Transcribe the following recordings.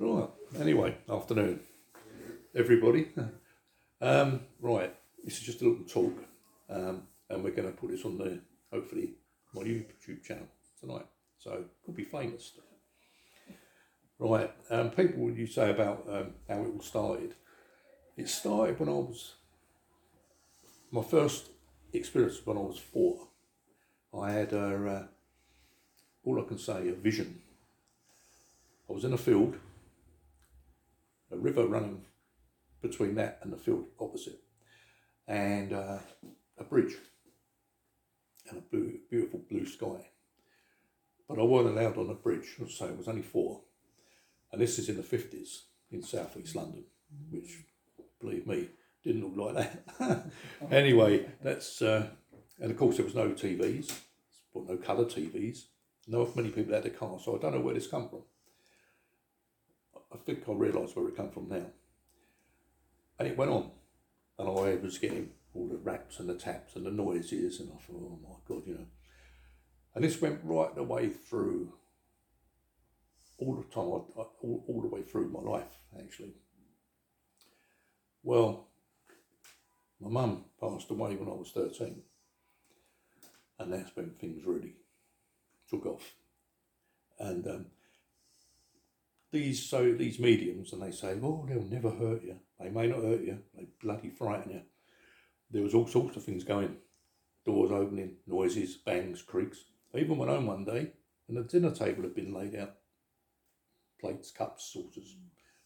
Right. Anyway, afternoon, everybody. Um, right. This is just a little talk, um, and we're going to put this on the hopefully my YouTube channel tonight. So could be famous. Right. Um, people, you say about um, how it all started? It started when I was my first experience when I was four. I had a uh, all I can say a vision. I was in a field a river running between that and the field opposite, and uh, a bridge and a blue, beautiful blue sky. But I wasn't allowed on the bridge, so it was only four. And this is in the 50s in southeast London, which, believe me, didn't look like that. anyway, that's, uh, and of course, there was no TVs, but no colour TVs. Not many people had a car, so I don't know where this come from. I think I realise where it come from now. And it went on, and I was getting all the raps and the taps and the noises, and I thought, oh my God, you know. And this went right the way through, all the time, all, all the way through my life, actually. Well, my mum passed away when I was 13, and that's when things really took off. And um, these so these mediums and they say, oh, they'll never hurt you. They may not hurt you. They bloody frighten you. There was all sorts of things going. Doors opening, noises, bangs, creaks. I even went home one day and the dinner table had been laid out. Plates, cups, saucers.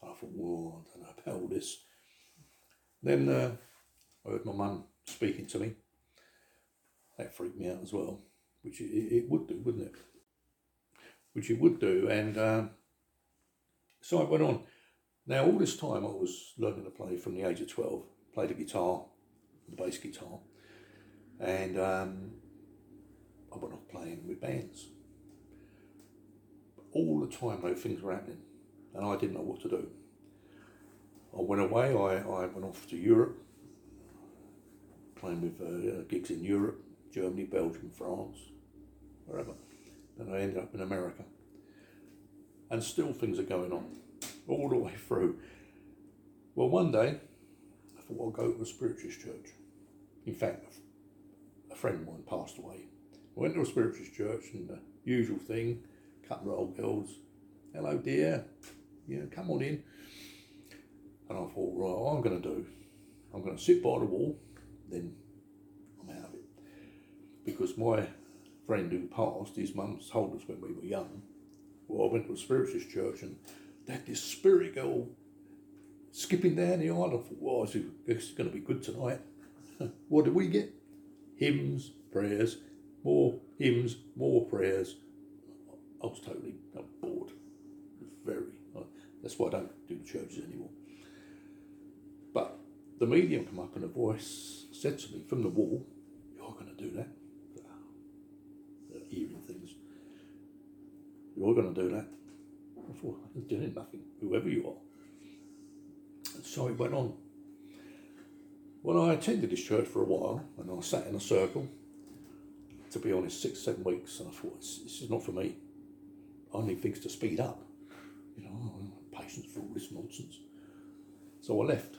And I thought, whoa, I don't know about all this. Then uh, I heard my mum speaking to me. That freaked me out as well, which it, it would do, wouldn't it? Which it would do. And uh, so I went on. Now, all this time I was learning to play from the age of 12, played the guitar, the bass guitar, and um, I went off playing with bands. All the time, though, things were happening, and I didn't know what to do. I went away, I, I went off to Europe, playing with uh, gigs in Europe, Germany, Belgium, France, wherever. Then I ended up in America and still things are going on all the way through. Well, one day I thought I'll go to a spiritualist church. In fact, a friend of mine passed away. I went to a spiritualist church and the usual thing, couple of old girls, hello dear, yeah, come on in. And I thought, right, what I'm going to do, I'm going to sit by the wall, then I'm out of it. Because my friend who passed, his mum told us when we were young, well, I went to a spiritualist church and they had this spirit girl skipping down the aisle. I thought, well, this is going to be good tonight. what did we get? Hymns, prayers, more hymns, more prayers. I was totally bored. Very. That's why I don't do the churches anymore. But the medium come up and a voice said to me from the wall, You're going to do that. Hearing things. You're going to do that. I thought, I'm doing nothing, whoever you are. And so it went on. Well, I attended this church for a while and I sat in a circle, to be honest, six, seven weeks, and I thought, this is not for me. I need things to speed up. You know, patience for all this nonsense. So I left.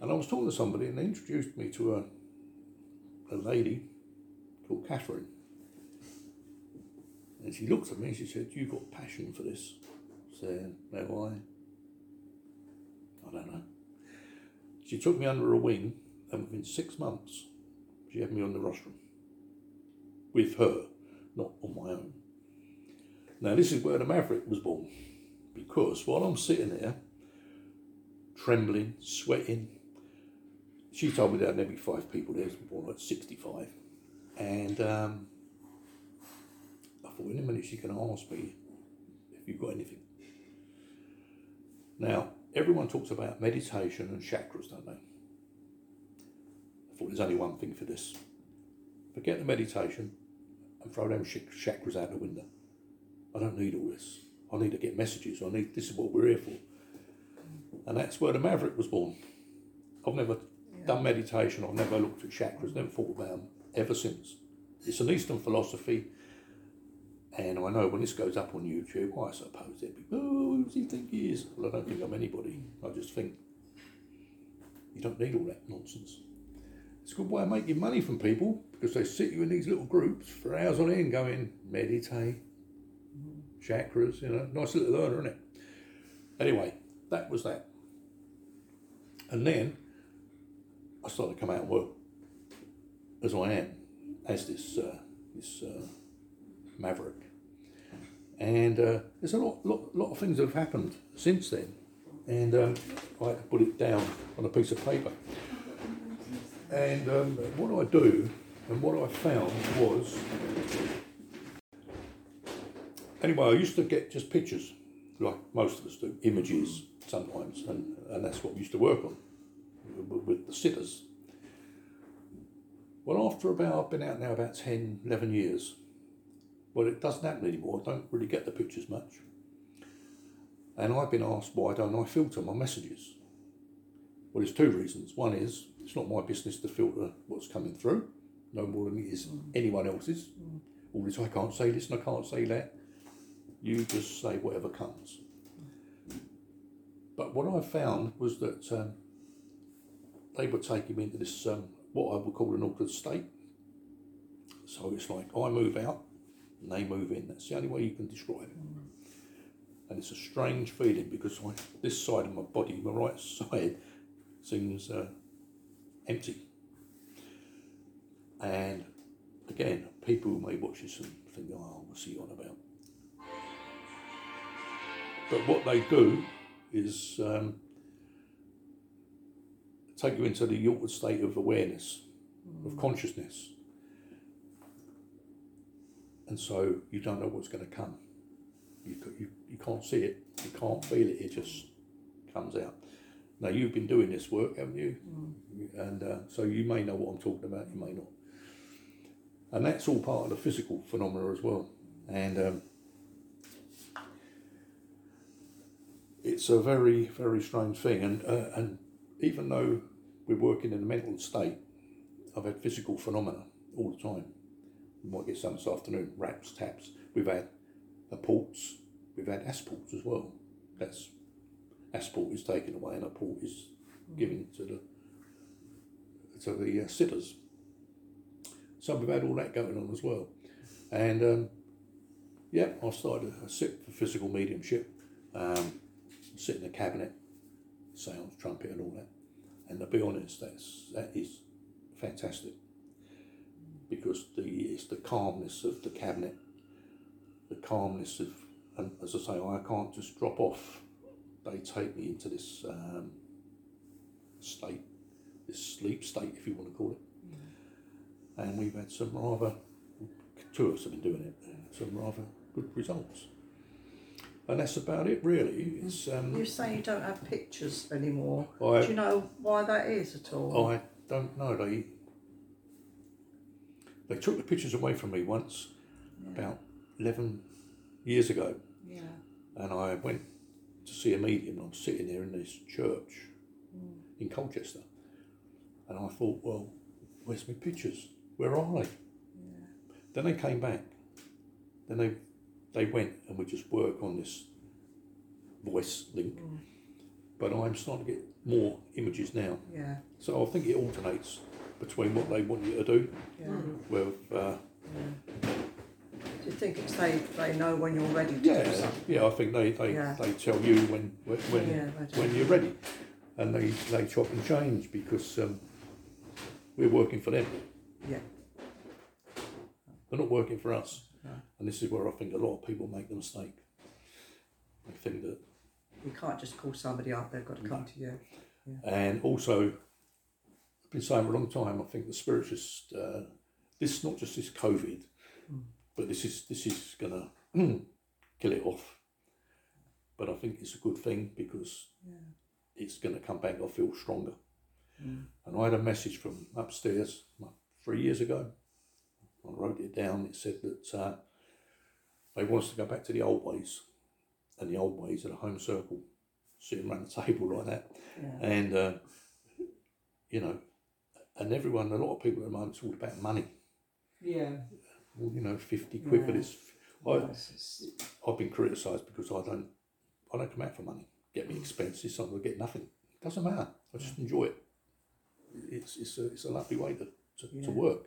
And I was talking to somebody and they introduced me to a, a lady called Catherine. And she looked at me and she said, You've got passion for this. I said, No, I? I don't know. She took me under her wing and within six months she had me on the rostrum. With her, not on my own. Now this is where the Maverick was born. Because while I'm sitting there, trembling, sweating, she told me that there'd be five people there, born like 65. And um, thought, in a minute she can ask me if you've got anything. Now, everyone talks about meditation and chakras, don't they? I thought there's only one thing for this. Forget the meditation and throw them chakras out the window. I don't need all this. I need to get messages. I need this is what we're here for. And that's where the Maverick was born. I've never yeah. done meditation. I've never looked at chakras. Never thought about them ever since. It's an Eastern philosophy And I know when this goes up on YouTube, I suppose they'd be, oh, who does he think he is? Well, I don't think I'm anybody. I just think you don't need all that nonsense. It's a good way of making money from people because they sit you in these little groups for hours on end going, meditate, chakras, you know, nice little learner, isn't it? Anyway, that was that. And then I started to come out and work as I am, as this uh, this uh, maverick. And uh, there's a lot, lot, lot of things that have happened since then. And um, I put it down on a piece of paper. And um, what I do and what I found was anyway, I used to get just pictures, like most of us do, images sometimes, and, and that's what we used to work on with, with the sitters. Well, after about, I've been out now about 10, 11 years, well, it doesn't happen anymore. I don't really get the pictures much. And I've been asked why don't I filter my messages? Well, there's two reasons. One is it's not my business to filter what's coming through, no more than it is anyone else's. All this, I can't say this and I can't say that. You just say whatever comes. But what I found was that um, they would take me into this, um, what I would call an altered state. So it's like I move out and they move in. That's the only way you can describe it. And it's a strange feeling because I, this side of my body, my right side, seems uh, empty. And again, people may watch this and think, oh, what's he on about? But what they do is um, take you into the altered state of awareness, of consciousness. And so you don't know what's going to come. You, you, you can't see it, you can't feel it, it just comes out. Now, you've been doing this work, haven't you? And uh, so you may know what I'm talking about, you may not. And that's all part of the physical phenomena as well. And um, it's a very, very strange thing. And, uh, and even though we're working in a mental state, I've had physical phenomena all the time. We might get some this afternoon, raps, taps. We've had apports, we've had asports as well. That's asport is taken away and apport is given to the to the uh, sitters. So we've had all that going on as well. And um, yeah, I started a sit for physical mediumship, um, sit in the cabinet, sounds, trumpet, and all that. And to be honest, that's that is fantastic because the it's the calmness of the cabinet, the calmness of, and as I say, I can't just drop off. They take me into this um, state, this sleep state, if you want to call it. And we've had some rather, two of us have been doing it, some rather good results. And that's about it, really. It's um, You say you don't have pictures anymore. I- Do you know why that is at all? I don't know. They they took the pictures away from me once, about eleven years ago, Yeah. and I went to see a medium. I'm sitting there in this church hmm. in Colchester, and I thought, well, where's my pictures? Where are they? Then they came back. Then they they went and we just work on this voice link. Hmm. But I'm starting to get more images now. Yeah. So I think it alternates between what they want you to do Yeah. with, uh, Do you think it's they, they know when you're ready to do yeah, something? yeah, I think they, they, Yeah. they tell you when, when, when, Yeah, when you're ready. And they, they chop and change because um, we're working for them. Yeah. They're not working for us. No. And this is where I think a lot of people make the mistake. They think that You can't just call somebody up, they've got to come to you. And also, been saying for a long time. I think the spirits just uh, this not just this COVID, but this is this is gonna kill it off. But I think it's a good thing because it's gonna come back. I feel stronger. And I had a message from upstairs like, three years ago. I wrote it down. It said that uh, they want us to go back to the old ways, and the old ways at a home circle, sitting around the table like that Yeah. and uh, you know, and everyone, a lot of people at the moment, it's all about money. Yeah. Well, you know, fifty quid Yeah. this. I, Yes, it's- I've been criticised because I don't I don't come out for money. Get me expenses, so I get nothing. It Doesn't matter. I just enjoy it. It's it's a it's a lovely way to, to, to work.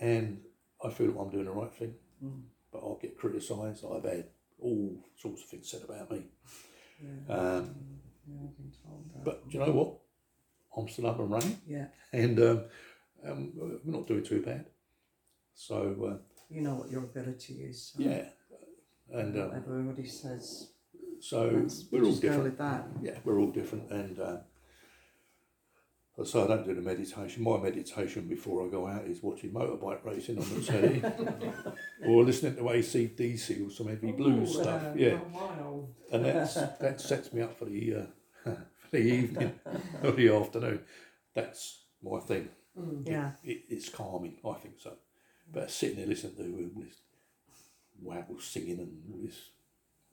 And I feel I'm doing the right thing. Mm. But I'll get criticised. I've had all sorts of things said about me. yeah, Um, yeah, I've been told that. but do you know what? I'm still up and running yeah, and um, um, we're not doing too bad. So uh, you know what your ability is. So yeah. And um, everybody says, so we're all different. yeah, we're all different, and uh, so I don't do the meditation. My meditation before I go out is watching motorbike racing on the telly, or listening to ACDC or some heavy blues Ooh, stuff. uh, Yeah, and that's that sets me up for the uh, the evening or the afternoon. That's my thing. Mm. Yeah, It, it's calming, I think so. But sitting there listening to all this waggle singing and all this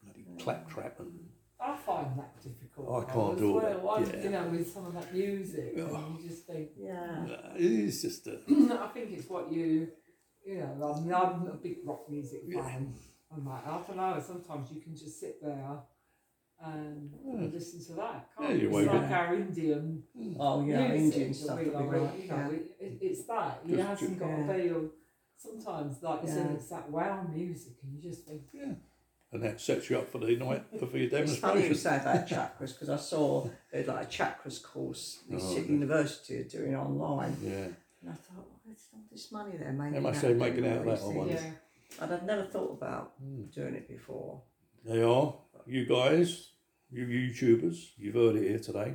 bloody claptrap and I find that difficult. I can't as do all well. that, I, yeah. You know, with some of that music, Ugh. and you just think. yeah, it is just a I think it's what you, you know. I mean, I'm a big rock music Yeah. fan. I'm like, I don't know. Sometimes you can just sit there and Yeah. listen to that. Can't you're you? It's like our Indian oh yeah, music. Indian stuff. we would be like, right, you know, it, it, it's that. It Just- hasn't got yeah. to be. Or sometimes, like you said, it's that wow music, and you just think, yeah, and that sets you up for the night for your It's funny you demonstration. say about chakras because I saw they like a chakras course these Oh, City okay. University are doing online, Yeah, and I thought, well, there's all this money they're making. They must out say making doing out all that these one, yeah. And I'd never thought about Mm. doing it before. they are. You guys, you YouTubers, you've heard it here today.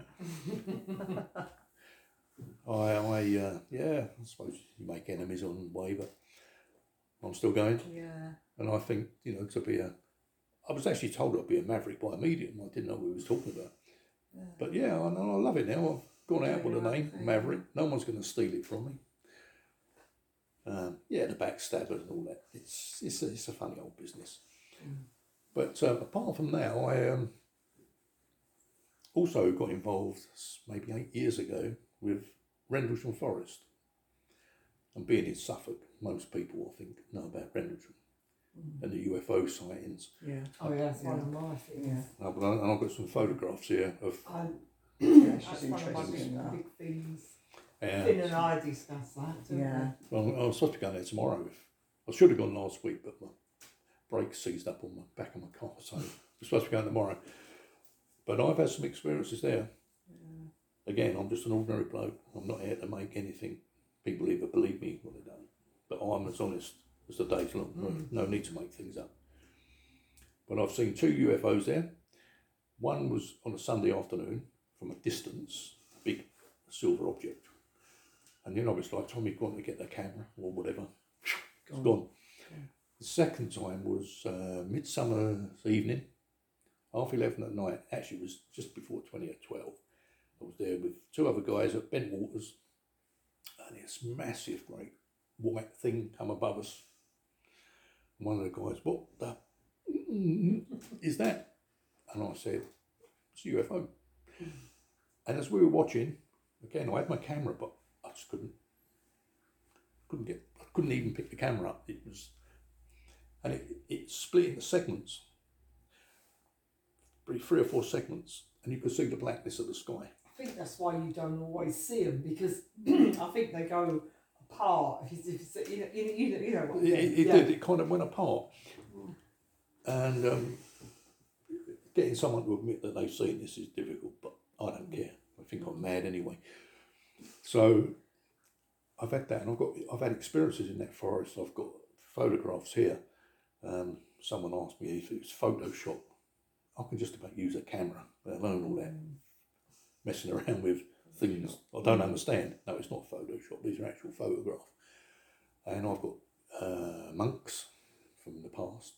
I, I, uh, yeah, I suppose you make enemies on the way, but I'm still going. Yeah. And I think, you know, to be a, I was actually told I'd be a maverick by a medium. I didn't know what we was talking about. Yeah. But yeah, I, know, I love it now. I've gone out with a name. Maverick. No one's going to steal it from me. Um, yeah, the backstabbers and all that. It's it's a, it's a funny old business. But um, apart from now, I um, also got involved maybe eight years ago with Rendlesham Forest. And being in Suffolk, most people I think know about Rendlesham and the UFO sightings. Yeah. Oh yeah, that's one Yeah. of my things. Yeah. Uh, but I- and I've got some photographs here of I, Yeah, that's she's one of my interested big, in that. big things. uh, Finn and I discussed that. didn't Yeah. Well, I was supposed to be going there tomorrow. If, I should have gone last week, but my brake seized up on the back of my car, so I'm supposed to be going tomorrow. But I've had some experiences there. Again, I'm just an ordinary bloke. I'm not here to make anything. People either believe me or they don't. But I'm as honest as the day's long. No, mm. no need to make things up. But I've seen two UFOs there. One was on a Sunday afternoon from a distance, a big silver object. And then like, Tommy, go on to get the camera or whatever. It's gone. The second time was uh, midsummer's evening, half 11 at night. Actually, it was just before 20 at 12. I was there with two other guys at Bentwaters, and this massive, great white thing come above us. And one of the guys, what the is that? And I said, it's a UFO. And as we were watching, again, I had my camera, but I just couldn't, couldn't get, I couldn't even pick the camera up. It was, and it, it split into segments, probably three or four segments, and you can see the blackness of the sky. I think that's why you don't always see them because I think they go apart. If you, if you, you, know, you, know, you know, what It, it, it yeah. did. It kind of went apart, and um, getting someone to admit that they've seen this is difficult. But I don't care. I think I'm mad anyway. So I've had that, and I've got I've had experiences in that forest. I've got photographs here. Um, someone asked me if it was Photoshop. I can just about use a camera, let alone all that messing around with things I don't understand. No, it's not Photoshop. These are actual photographs. And I've got uh, monks from the past,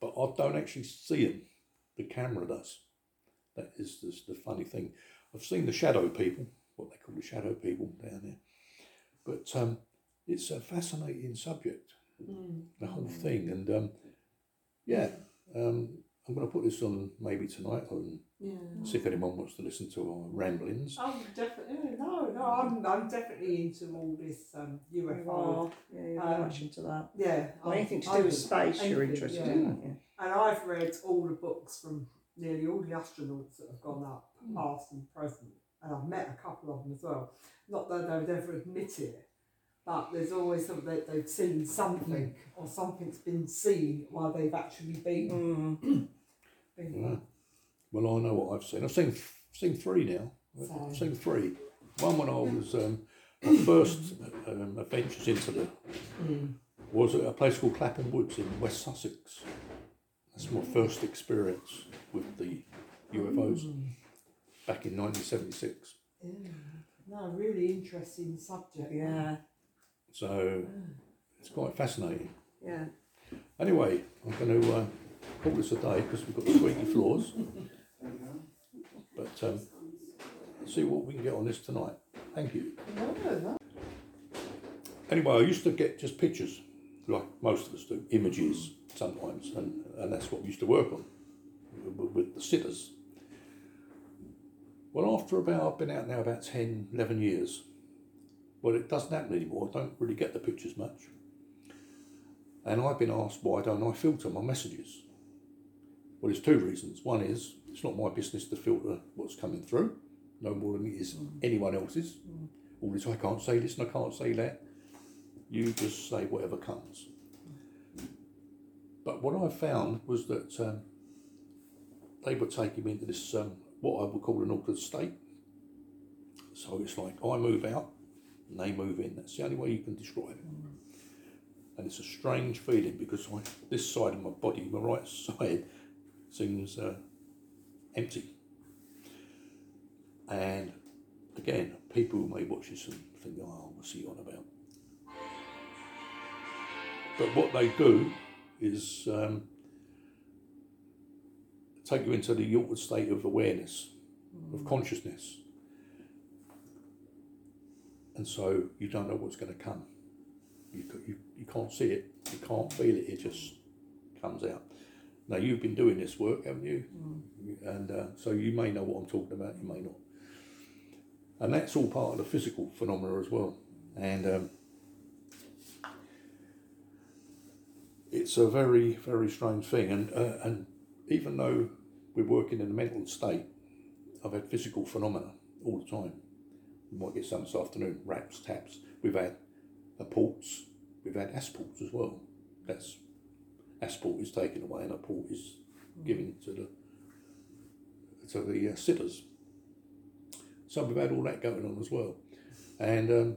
but I don't actually see them. The camera does. That is the, the funny thing. I've seen the shadow people, what they call the shadow people down there, but um, it's a fascinating subject, Mm. the whole thing. And um, yeah, um, I'm going to put this on maybe tonight and Yeah. see if anyone wants to listen to our ramblings. Oh, definitely. No, no, I'm, I'm definitely into all this um, UFO. yeah, you're Um, very much into that. Yeah. Or I'm- anything to I'm- do with space, you're interested yeah. in, aren't? And I've read all the books from nearly all the astronauts that have gone up, Hmm. past and present, and I've met a couple of them as well. Not that they would ever admit it, but there's always something that they've seen something, or something's been seen while they've actually been. Mm. been Yeah. Well, I know what I've seen. I've seen seen three now. I've seen three. One when I was um, my first um, adventures into the Mm. was at a place called Clapham Woods in West Sussex. That's my first experience with the UFOs Mm. back in 1976. Yeah. No, really interesting subject. Yeah, So it's quite fascinating. yeah. Anyway, I'm going to uh, call this a day because we've got squeaky floors. But um, see what we can get on this tonight. Thank you. Anyway, I used to get just pictures, like most of us do, images sometimes, and, and that's what we used to work on with the sitters. Well, after about, I've been out now about 10, 11 years, well, it doesn't happen anymore. I don't really get the pictures much. And I've been asked why don't I filter my messages? Well, there's two reasons. One is it's not my business to filter what's coming through, no more than it is anyone else's. All this, I can't say this and I can't say that. You just say whatever comes. But what I found was that um, they were taking me into this, um, what I would call an altered state. So it's like I move out and they move in. That's the only way you can describe it. And it's a strange feeling because I, this side of my body, my right side, seems uh, empty. And again, people may watch this and think, oh, what's he on about? But what they do is um, take you into the altered state of awareness, of consciousness. And so you don't know what's going to come. You, you, you can't see it, you can't feel it, it just comes out. Now, you've been doing this work, haven't you? And uh, so you may know what I'm talking about, you may not. And that's all part of the physical phenomena as well. And um, it's a very, very strange thing. And, uh, and even though we're working in a mental state, I've had physical phenomena all the time. We might get some this afternoon, raps, taps. We've had apports, we've had asports as well. That's asport is taken away and apport is given to the to the uh, sitters. So we've had all that going on as well. And um,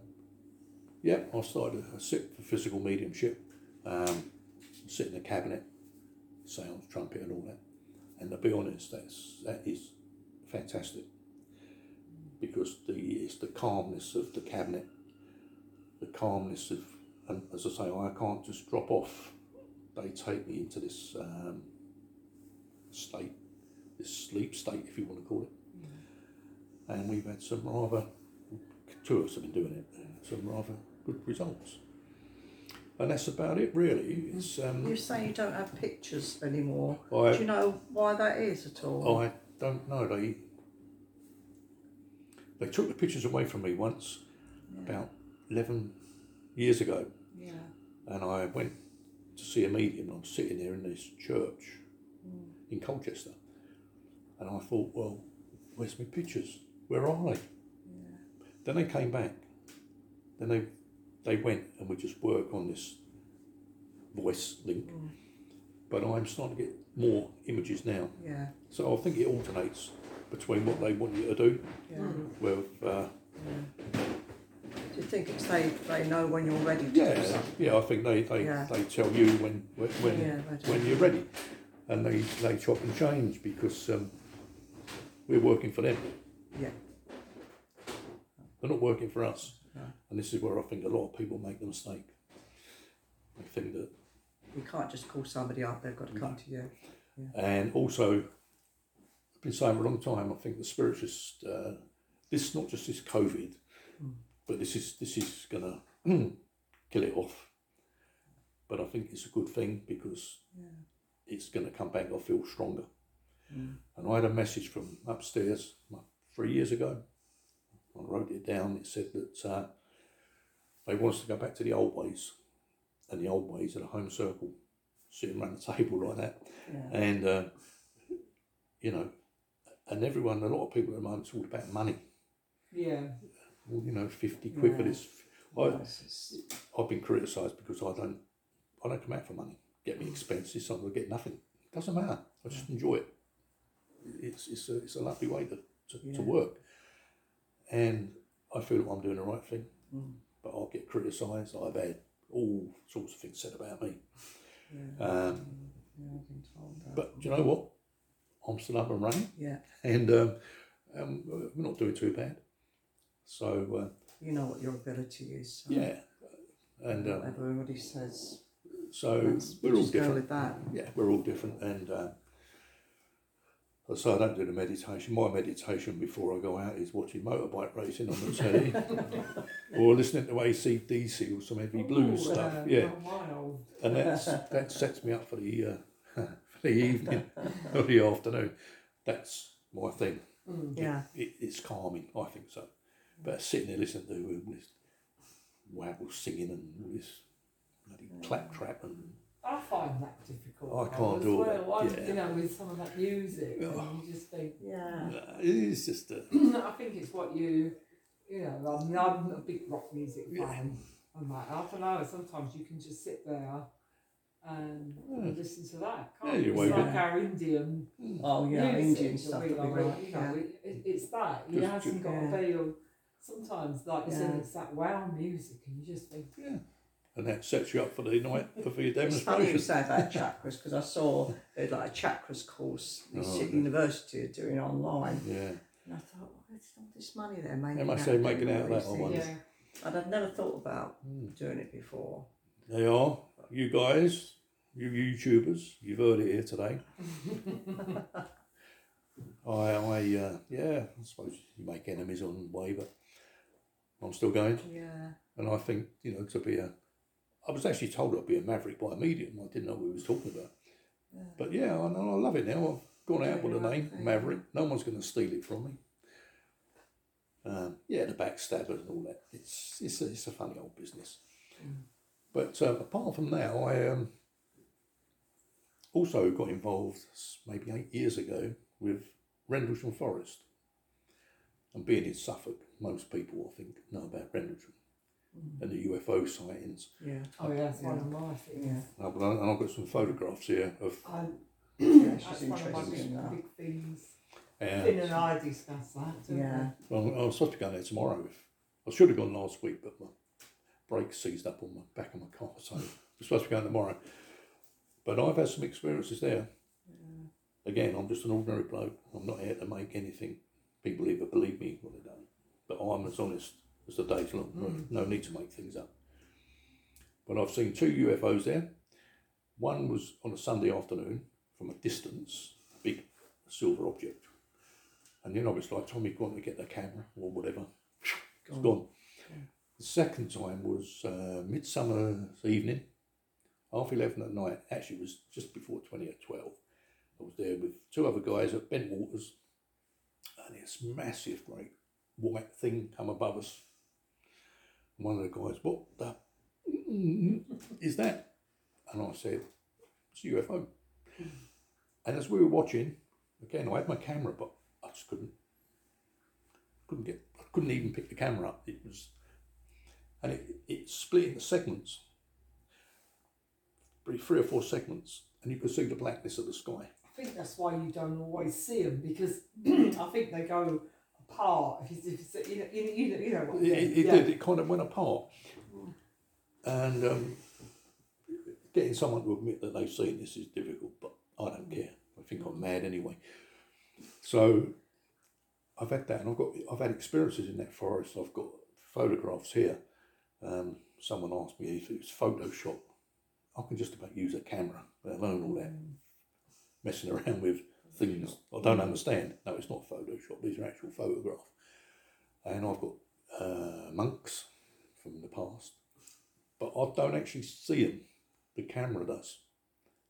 yeah, I started a sit for physical mediumship, um, sit in a cabinet, sounds, trumpet, and all that. And to be honest, that's that is fantastic because the it's the calmness of the cabinet, the calmness of, and as I say, I can't just drop off. They take me into this um, state, this sleep state, if you want to call it. And we've had some rather, two of us have been doing it, some rather good results. And that's about it, really. It's um, You say you don't have pictures anymore. I- Do you know why that is at all? I don't know. They they took the pictures away from me once, about eleven years ago, yeah. and I went to see a medium. I'm sitting there in this church hmm. in Colchester, and I thought, well, where's my pictures? Where are they? Then they came back. Then they they went and we just work on this voice link. Hmm. But I'm starting to get more images now. Yeah. So I think it alternates between what they want you to do Yeah. with, uh, Do you think it's they, they know when you're ready to do yeah, something? yeah. I think they, they, Yeah. they tell you when when when, Yeah, when you're ready, and they, they chop and change because um, we're working for them. Yeah. They're not working for us, No. and this is where I think a lot of people make the mistake. They think that, You can't just call somebody up, they've got to come to you. and also, I've been saying for a long time. I think the spirit's just uh, this, not just this COVID, but this is this is gonna kill it off. But I think it's a good thing because it's going to come back. I feel stronger. And I had a message from upstairs like, three years ago, I wrote it down. It said that uh, they want us to go back to the old ways, and the old ways at a home circle, sitting around the table like that, Yeah. and uh, you know, and everyone, a lot of people at the moment, it's all about money. Yeah. Well, you know, fifty quid for this. I, Yes, it's- I've been criticised because I don't, I don't come out for money. Get me expenses, so I get nothing. Doesn't matter. I just enjoy it. It's it's a it's a lovely way to to, Yeah. to work, and I feel like I'm doing the right thing. Mm. But I'll get criticised. I've had all sorts of things said about me. yeah. Um, yeah, I've been told that. but do you know what? I'm still up and running, yeah, and um, um, we're not doing too bad. So uh, you know what your ability is. So yeah, and um, everybody says, so we're all different. yeah, we're all different, and uh, so I don't do the meditation. My meditation before I go out is watching motorbike racing on the telly, or listening to ACDC or some heavy blues Ooh, stuff. uh, Yeah, Wild. and that's that sets me up for the uh, for the evening or the afternoon. That's my thing. Mm. Yeah, It, it's calming, I think so. But sitting there listening to all this waggle singing and this bloody claptrap and I find that difficult. I can't do all well. that, yeah. You know, with some of that music, Oh. and you just think, yeah, it is just a I think it's what you, you know, I mean, I'm a big rock music Yeah. fan. I'm like, I don't know, sometimes you can just sit there and Yeah. listen to that. Yeah, Can't you're you? It's waving. like our Indian hmm. oh yeah, music Indian that stuff we like, right. You know, Yeah, it, it, it's that. It Just- hasn't got yeah. to be. Sometimes, like you said, it's that wow music, and you just think, yeah. And that sets you up for the night for your demonstration. It's funny you demonstration. say about chakras because I saw uh, like a chakras course the Oh, City okay. University are doing online, Yeah, and I thought, well, all this money there making. They must out say of making doing out all that, I these wonder. things. yeah. And I'd never thought about Mm. doing it before. they are. You guys, you YouTubers, you've heard it here today. I, I, uh, yeah, I suppose you make enemies on the way, but I'm still going. Yeah, And I think, you know, to be a, I was actually told I'd be a maverick by a medium. I didn't know what we was talking about. Yeah. But yeah, I, know, I love it now. I've gone out with a the name, thing. Maverick. No one's going to steal it from me. Um, yeah, the backstabbers and all that. It's it's a, it's a funny old business. But um, apart from that, I um, also got involved maybe eight years ago with Rendlesham Forest. And being in Suffolk, most people I think know about Rendlesham and the UFO sightings. yeah, Oh yeah, that's one of my things. yeah. But I- And I've got some photographs here of I, yeah that's she's one of my interested in big, that. big things. Finn and I discuss that. Don't Yeah, Well, I was supposed to go there tomorrow. If, I should have gone last week, but my brake seized up on the back of my car, so I'm supposed to be going tomorrow. But I've had some experiences there. Again, I'm just an ordinary bloke. I'm not here to make anything. People either believe me or they don't. But I'm as honest as the day's long. Mm. No need to make things up. But I've seen two UFOs there. One was on a Sunday afternoon from a distance, a big silver object. And then I was like, Tommy, go on to get the camera or whatever. It's gone. The second time was uh, midsummer's evening, half 11 at night. Actually, it was just before 20 at 12. I was there with two other guys at Bentwaters, and this massive, great white thing come above us. One of the guys, what the is that? And I said, it's a UFO. And as we were watching, again, I had my camera, but I just couldn't, couldn't get, I couldn't even pick the camera up. It was, and it, it split into segments, three or four segments, and you could see the blackness of the sky. I think that's why you don't always see them because I think they go apart. If it's, if you know, you know, you know, you know what I It, mean. it, it yeah. did. It kind of went apart, and um, getting someone to admit that they've seen this is difficult. But I don't care. I think I'm mad anyway. So I've had that, and I've got I've had experiences in that forest. I've got photographs here. Um, someone asked me if it was Photoshop. I can just about use a camera, let alone all that messing around with things I don't understand. No, it's not Photoshop. These are actual photographs. And I've got uh, monks from the past, but I don't actually see them. The camera does.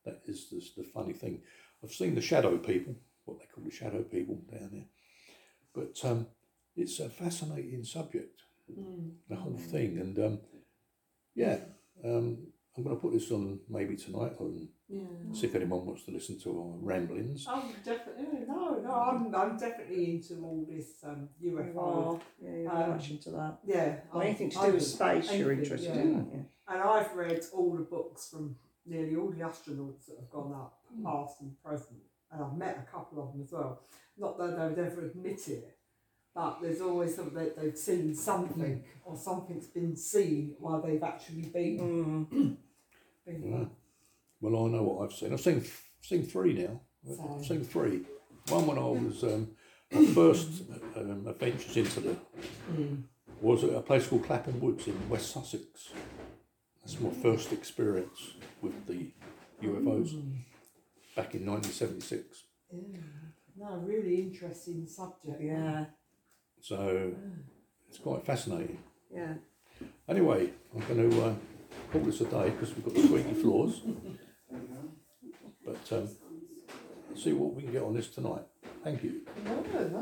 That is the, the funny thing. I've seen the shadow people, what they call the shadow people down there, but um, it's a fascinating subject, Mm. the whole thing, and um, yeah, um, I'm going to put this on maybe tonight and Yeah. see if anyone wants to listen to our ramblings. I'm definitely no, no. I'm I'm definitely into all this um, UFO. are. Yeah, you're very Um, much into that. Yeah, Well, I'm anything to do with open. space, you're Anything, interested yeah. in, aren't you? And I've read all the books from nearly all the astronauts that have gone up, past and present, and I've met a couple of them as well. Not that they would ever admit it, but there's always something that they've seen something or something's been seen while they've actually been. Mm. been Yeah. Well, I know what I've seen. I've seen seen three now. I've seen three. One when I was um, my first um, adventures into the Mm. was at a place called Clapham Woods in West Sussex. That's my first experience with the UFOs Mm. back in 1976. Yeah. No, really interesting subject. Yeah, So it's quite fascinating. yeah. Anyway, I'm going to uh, call this a day because we've got the squeaky floors. But um, see what we can get on this tonight. Thank you. No, no.